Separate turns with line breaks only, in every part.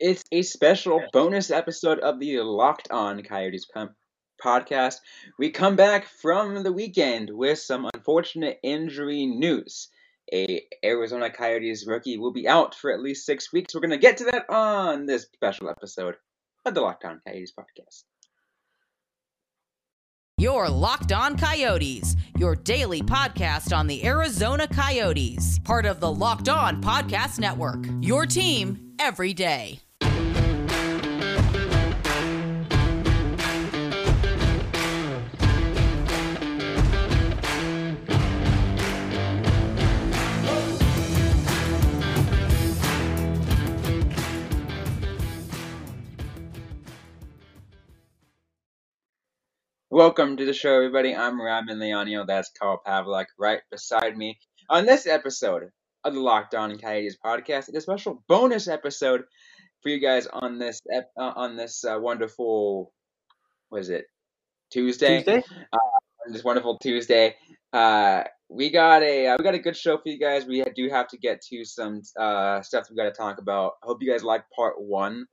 It's a special bonus episode of the Locked On Coyotes com- podcast. We come back from the weekend with some unfortunate injury news. A Arizona Coyotes rookie will be out for at least six weeks. We're going to get to that on this special episode of the Locked On Coyotes podcast.
Your Locked On Coyotes, your daily podcast on the Arizona Coyotes, part of the Locked On Podcast Network. Your team every day.
Welcome to the show, everybody. I'm Robin Leonio. That's Carl Pavlik right beside me. On this episode of the Locked On Coyotes podcast, it's a special bonus episode for you guys on this ep- uh, on this uh, wonderful, what is it, Tuesday?
Tuesday?
Uh, this wonderful Tuesday. Uh, we got a uh, we got a good show for you guys. We do have to get to some uh, stuff we got to talk about. I hope you guys like part one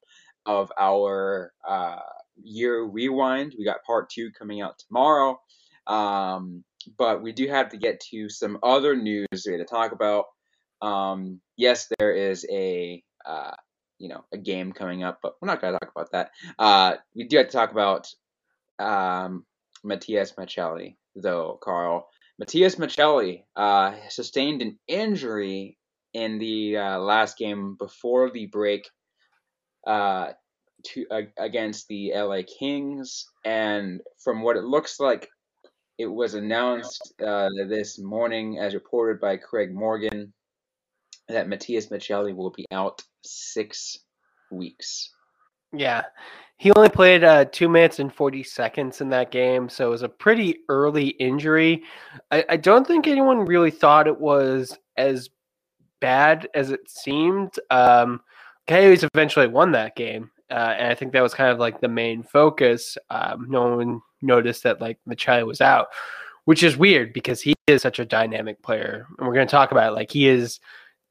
of our uh, year rewind. We got part two coming out tomorrow. Um, but we do have to get to some other news to talk about. Um, yes, there is a uh, you know a game coming up, but we're not going to talk about that. Uh, we do have to talk about um, Matias Maccelli, though, Carl. Matias Maccelli uh, sustained an injury in the uh, last game before the break uh, to uh, against the LA Kings, and from what it looks like, it was announced uh, this morning, as reported by Craig Morgan, that Matias Maccelli will be out six weeks.
Yeah. He only played uh, two minutes and 40 seconds in that game, so it was a pretty early injury. I, I don't think anyone really thought it was as bad as it seemed. Um, Coyotes eventually won that game, uh, and I think that was kind of like the main focus. Um, no one noticed that like Maccelli was out, which is weird because he is such a dynamic player, and we're going to talk about it. Like he is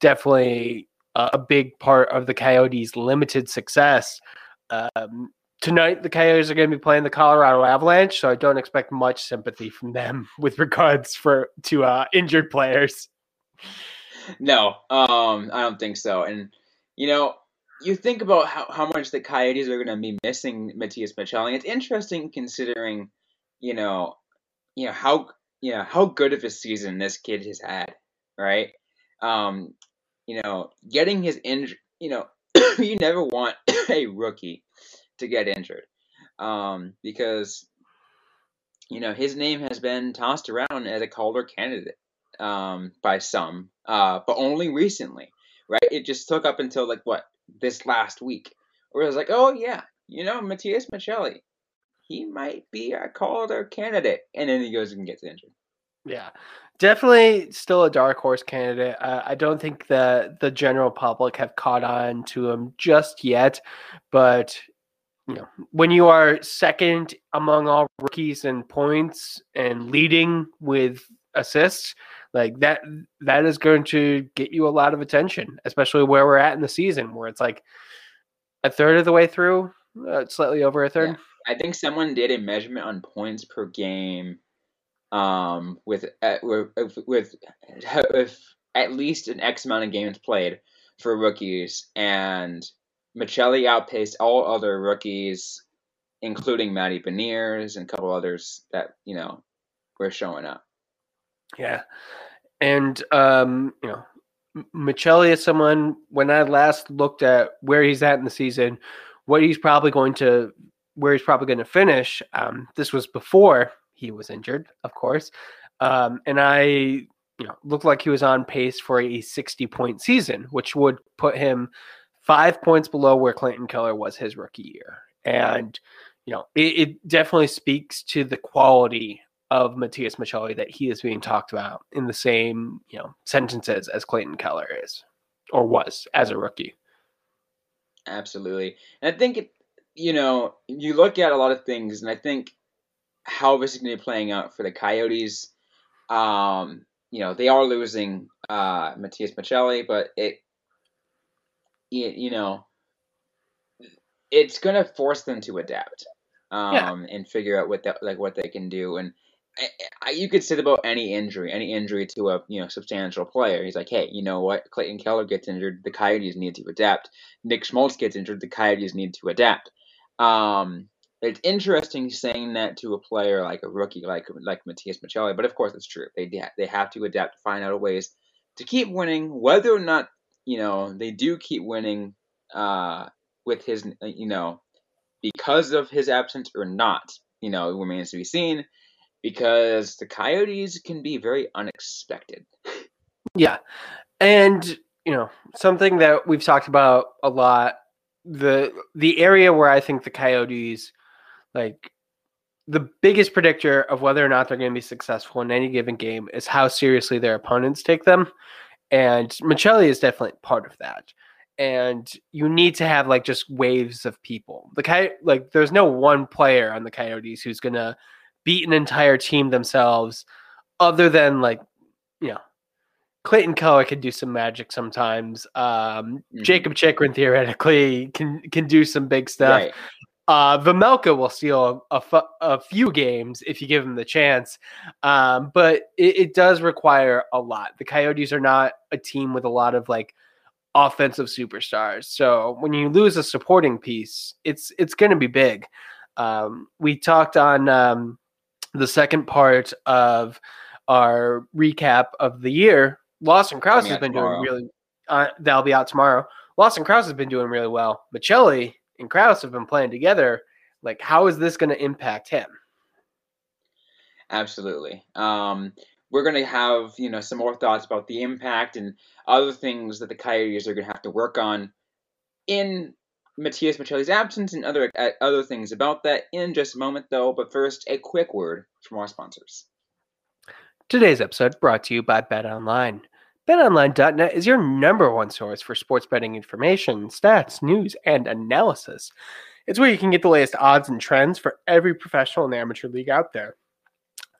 definitely a, a big part of the Coyotes' limited success. Um, tonight, the Coyotes are going to be playing the Colorado Avalanche, so I don't expect much sympathy from them with regards for to uh, injured players.
No, um, I don't think so. And you know, you think about how, how much the Coyotes are going to be missing Matias Maccelli. It's interesting considering, you know, you know how you know how good of a season this kid has had, right? Um, you know, getting his injury, you know, you never want a rookie to get injured, um, because you know his name has been tossed around as a Calder candidate um, by some, uh, but only recently, right? It just took up until like what this last week, where I was like, oh yeah, you know, Matias Maccelli, he might be a Calder candidate, and then he goes and gets injured.
Yeah, definitely still a dark horse candidate. I don't think the the general public have caught on to him just yet, but you know, when you are second among all rookies in points and leading with assists, like that that is going to get you a lot of attention, especially where we're at in the season, where it's like a third of the way through, uh, slightly over a third.
Yeah. I think someone did a measurement on points per game um, with, uh, with with at least an X amount of games played for rookies, and Maccelli outpaced all other rookies, including Matty Beniers and a couple others that you know were showing up.
Yeah, and um, you know, Maccelli is someone. When I last looked at where he's at in the season, what he's probably going to, where he's probably going to finish. Um, this was before he was injured, of course, um, and I, you know, looked like he was on pace for a 60 point season, which would put him five points below where Clayton Keller was his rookie year, and you know, it, it definitely speaks to the quality of Matias Maccelli that he is being talked about in the same, you know, sentences as Clayton Keller is or was as a rookie.
Absolutely. And I think it, you know, you look at a lot of things and I think how this is going to be playing out for the Coyotes. Um, you know, they are losing uh Matias Maccelli, but it, it you know, it's gonna force them to adapt um,
Yeah.
and figure out what that like what they can do. And I, you could say about any injury, any injury to a you know substantial player. He's like, hey, you know what? Clayton Keller gets injured, the Coyotes need to adapt. Nick Schmaltz gets injured, the Coyotes need to adapt. Um, it's interesting saying that to a player like a rookie like like Matias Maccelli, but of course it's true. They they have to adapt find out ways to keep winning, whether or not you know they do keep winning uh, with his you know because of his absence or not. You know, it remains to be seen because the Coyotes can be very unexpected.
Yeah. And, you know, something that we've talked about a lot, the the area where I think the Coyotes like the biggest predictor of whether or not they're going to be successful in any given game is how seriously their opponents take them. And Maccelli is definitely part of that. And you need to have like just waves of people. The Coy- like there's no one player on the Coyotes who's going to beat an entire team themselves other than like, you know, Clayton Keller can do some magic sometimes. Um,
Mhm.
Jakob Chychrun theoretically can can do some big stuff.
Right.
Uh, will steal a, a few games if you give him the chance, um, but it, it does require a lot. The Coyotes are not a team with a lot of like offensive superstars, so when you lose a supporting piece, it's it's going to be big. Um, we talked on um, the second part of our recap of the year. Lawson
Crouse
has been
tomorrow.
doing really. Uh, that'll be out tomorrow. Lawson Crouse has been doing really well. Maccelli and Crouse have been playing together. Like, how is this going to impact him?
Absolutely. Um, we're going to have you know some more thoughts about the impact and other things that the Coyotes are going to have to work on in Matias Maccelli's absence and other uh, other things about that in just a moment, though. But first, a quick word from our sponsors.
Today's episode brought to you by BetOnline. BetOnline.net is your number one source for sports betting information, stats, news, and analysis. It's where you can get the latest odds and trends for every professional and amateur league out there.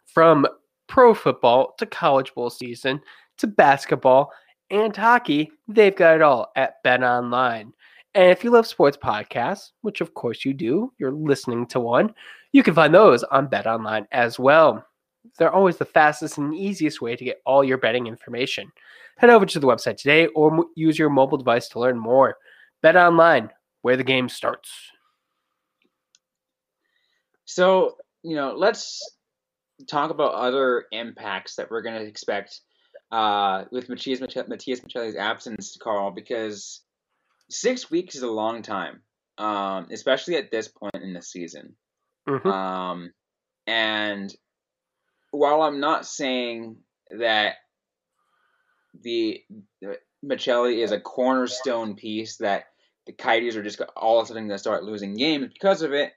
From pro football to college bowl season to basketball and hockey, they've got it all at BetOnline. And if you love sports podcasts, which of course you do, you're listening to one, you can find those on BetOnline as well. They're always the fastest and easiest way to get all your betting information. Head over to the website today or use your mobile device to learn more. Bet online, where the game starts.
So you know, let's talk about other impacts that we're going to expect uh, with Matias Matias Maccelli's absence, Carl, because six weeks is a long time, um, especially at this point in the season.
Mhm.
Um, and while I'm not saying that the, the Maccelli is a cornerstone piece that the Coyotes are just all of a sudden going to start losing games because of it,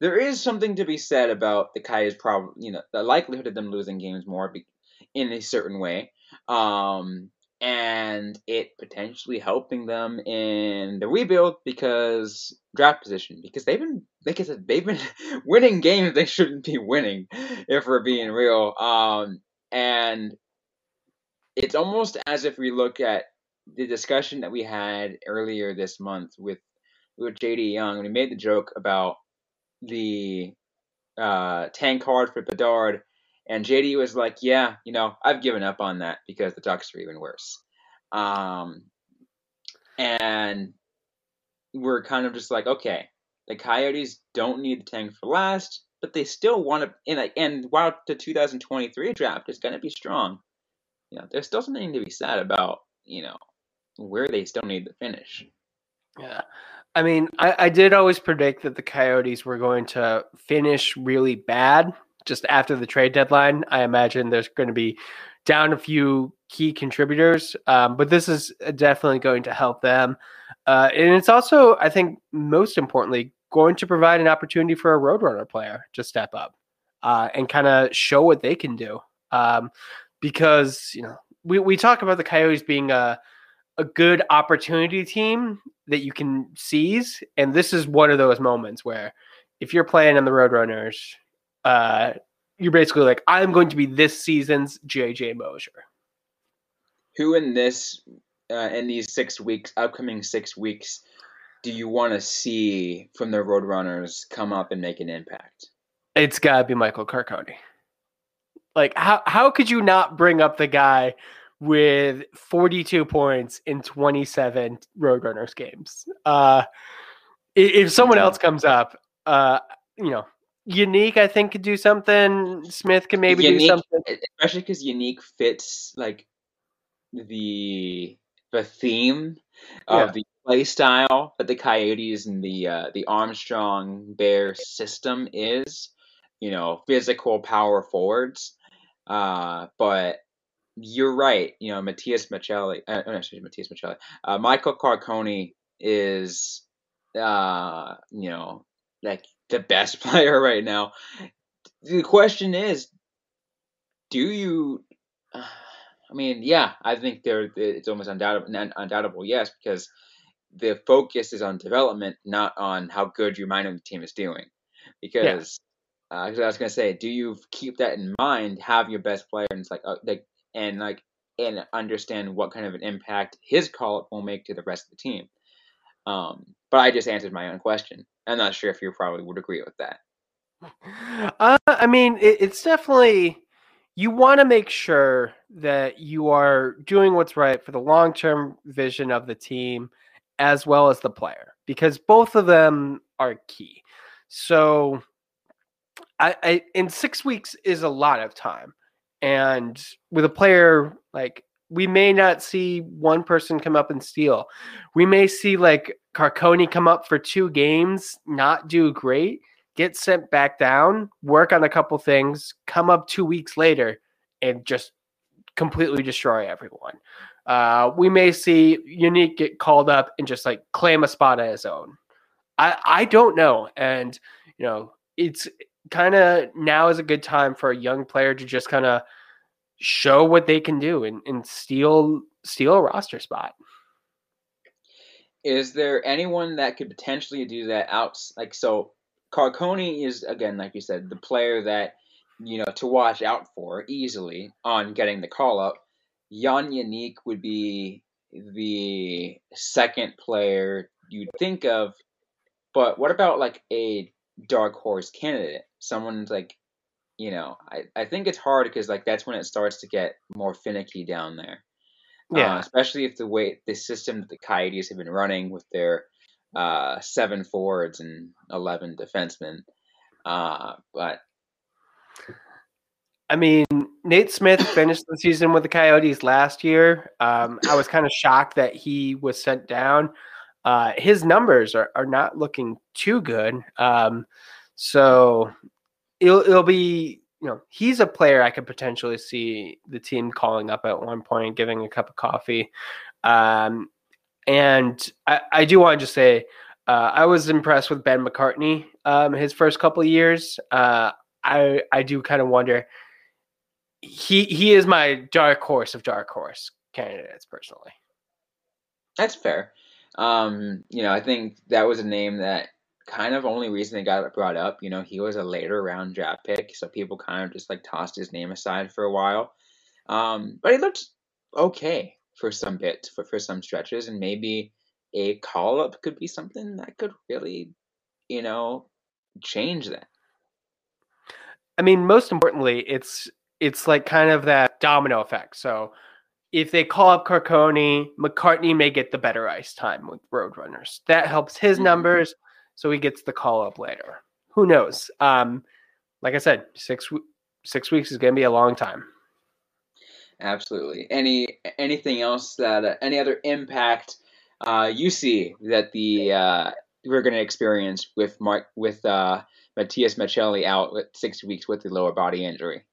there is something to be said about the Coyotes' problem. You know, the likelihood of them losing games more be- in a certain way, um, and it potentially helping them in the rebuild because draft position because they've been like I said they've been winning games they shouldn't be winning if we're being real. Um, and it's almost as if we look at the discussion that we had earlier this month with with JD Young, and we made the joke about the uh, tank card for Bedard, and JD was like, "Yeah, you know, I've given up on that because the Ducks are even worse." Um, and we're kind of just like, okay, the Coyotes don't need the tank for last, but they still want to. And, and while the 2023 draft is going to be strong, you know, there's still something to be said about you know where they still need to finish.
Yeah. I mean, I, I did always predict that the Coyotes were going to finish really bad just after the trade deadline. I imagine there's going to be down a few key contributors, um, but this is definitely going to help them. Uh, and it's also, I think, most importantly, going to provide an opportunity for a Roadrunner player to step up uh, and kind of show what they can do. Um, because, you know, we, we talk about the Coyotes being a, a good opportunity team that you can seize. And this is one of those moments where if you're playing on the Roadrunners, uh, you're basically like, I'm going to be this season's JJ Moser.
Who in this uh, in these six weeks, upcoming six weeks, do you want to see from the Roadrunners come up and make an impact?
It's got to be Michael Carcone. Like how how could you not bring up the guy with 42 points in 27 Roadrunners games? Uh if someone else comes up, uh you know, Jenik I think could do something. Smith can maybe
Jenik,
do something.
especially because Jenik fits like the the theme of
Yeah.
the play style that the Coyotes and the uh, the Armstrong Bear system is. You know, physical power forwards. Uh, but you're right. You know, Matias Maccelli. Uh, no, excuse me, Matias Maccelli. Uh, Michael Carcone is, uh, you know, like the best player right now. The question is, do you? I mean, yeah, I think there it's almost undoubtable, undoubtable, yes, because the focus is on development, not on how good your minor league team is doing. Because uh, 'cause I was gonna say, do you keep that in mind? Have your best player, and it's like, uh, like, and like, and understand what kind of an impact his call up will make to the rest of the team. Um, but I just answered my own question. I'm not sure if you probably would agree with that.
Uh, I mean, it, it's definitely you want to make sure that you are doing what's right for the long term vision of the team as well as the player because both of them are key. So, I, I in six weeks is a lot of time, and with a player like we may not see one person come up and steal. We may see like Carcone come up for two games, not do great, get sent back down, work on a couple things, come up two weeks later, and just completely destroy everyone. Uh, we may see Jenik get called up and just like claim a spot on his own. I I don't know, and you know it's kind of now is a good time for a young player to just kind of show what they can do and, and steal steal a roster spot.
Is there anyone that could potentially do that out? Like, so Carcone is, again, like you said, the player that, you know, to watch out for easily on getting the call up. Jan Jenik would be the second player you'd think of. But what about like a dark horse candidate? Someone's like, you know, I, I think it's hard because like that's when it starts to get more finicky down there. Uh, especially if the way the system that the Coyotes have been running with their uh, seven forwards and eleven defensemen. Uh, but
I mean, Nate Smith finished the season with the Coyotes last year. Um, I was kind of shocked that he was sent down. Uh, his numbers are, are not looking too good. Um, so it'll, it'll be, you know, he's a player I could potentially see the team calling up at one point, giving a cup of coffee. Um, and I, I do want to just say, uh, I was impressed with Ben McCartney um, his first couple years. Uh, I I do kind of wonder. He he is my dark horse of dark horse candidates personally.
that's fair. Um, you know, I think that was a name that kind of only reason they got brought up. You know, he was a later round draft pick, so people kind of just like tossed his name aside for a while. Um, but he looked okay for some bits, for, for some stretches, and maybe a call up could be something that could really, you know, change that.
I mean, most importantly, it's it's like kind of that domino effect. So if they call up Carcone, McCartney may get the better ice time with Roadrunners. That helps his
Mhm.
numbers, so he gets the call up later. Who knows? Um, like I said, six six weeks is going to be a long time.
Absolutely. Any anything else that uh, any other impact uh, you see that the uh, we're going to experience with Mark with uh, Matias Maccelli out with six weeks with the lower body injury?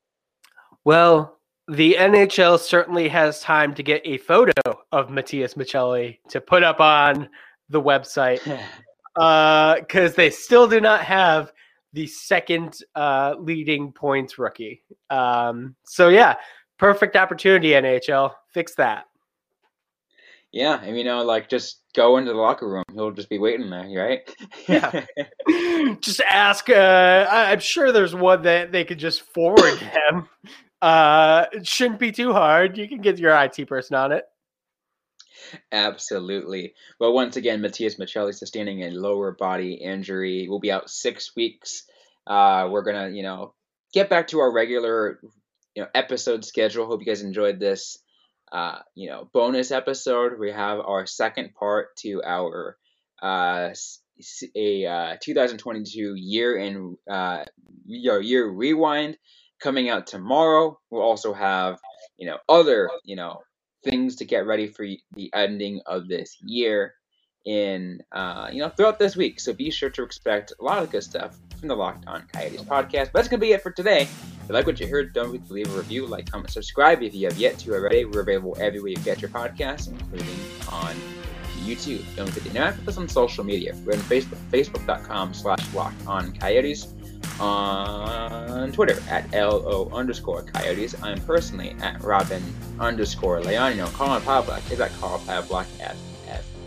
Well, the NHL certainly has time to get a photo of Matias Maccelli to put up on the website because they still do not have the second uh, leading points rookie. Um, so yeah, perfect opportunity NHL. Fix that.
yeah, and you know, like just go into the locker room. He'll just be waiting there, right?
Yeah. just ask. Uh, I- I'm sure there's one that they could just forward him. Uh, it shouldn't be too hard. You can get your IT person on it.
Absolutely. Well, once again, Matias Maccelli sustaining a lower body injury. Will be out six weeks. Uh, we're gonna, you know, get back to our regular, you know, episode schedule. Hope you guys enjoyed this, uh, you know, bonus episode. We have our second part to our uh, a uh, 2022 year in uh, your year rewind coming out tomorrow. We'll also have you know other you know things to get ready for the ending of this year in uh, you know throughout this week. So be sure to expect a lot of good stuff from the Locked On Coyotes podcast. But that's gonna be it for today. If you like what you heard, don't forget to leave a review, like, comment, subscribe if you have yet to already. We're available everywhere you get your podcasts, including on YouTube. Don't forget to interact with us on social media. We're on Facebook, facebook.com slash locked on coyotes. On Twitter at LO underscore coyotes. I'm personally at Robin underscore Leonino. Colin Pavlak is at Carl Pavlak at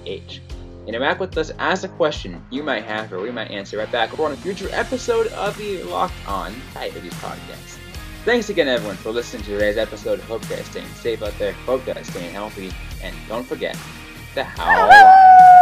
FH. Interact with us, ask a question you might have, or we might answer right back or on a future episode of the Locked On Coyotes podcast. Thanks again, everyone, for listening to today's episode. Hope you guys staying safe out there. Hope you guys staying healthy. And don't forget, the howl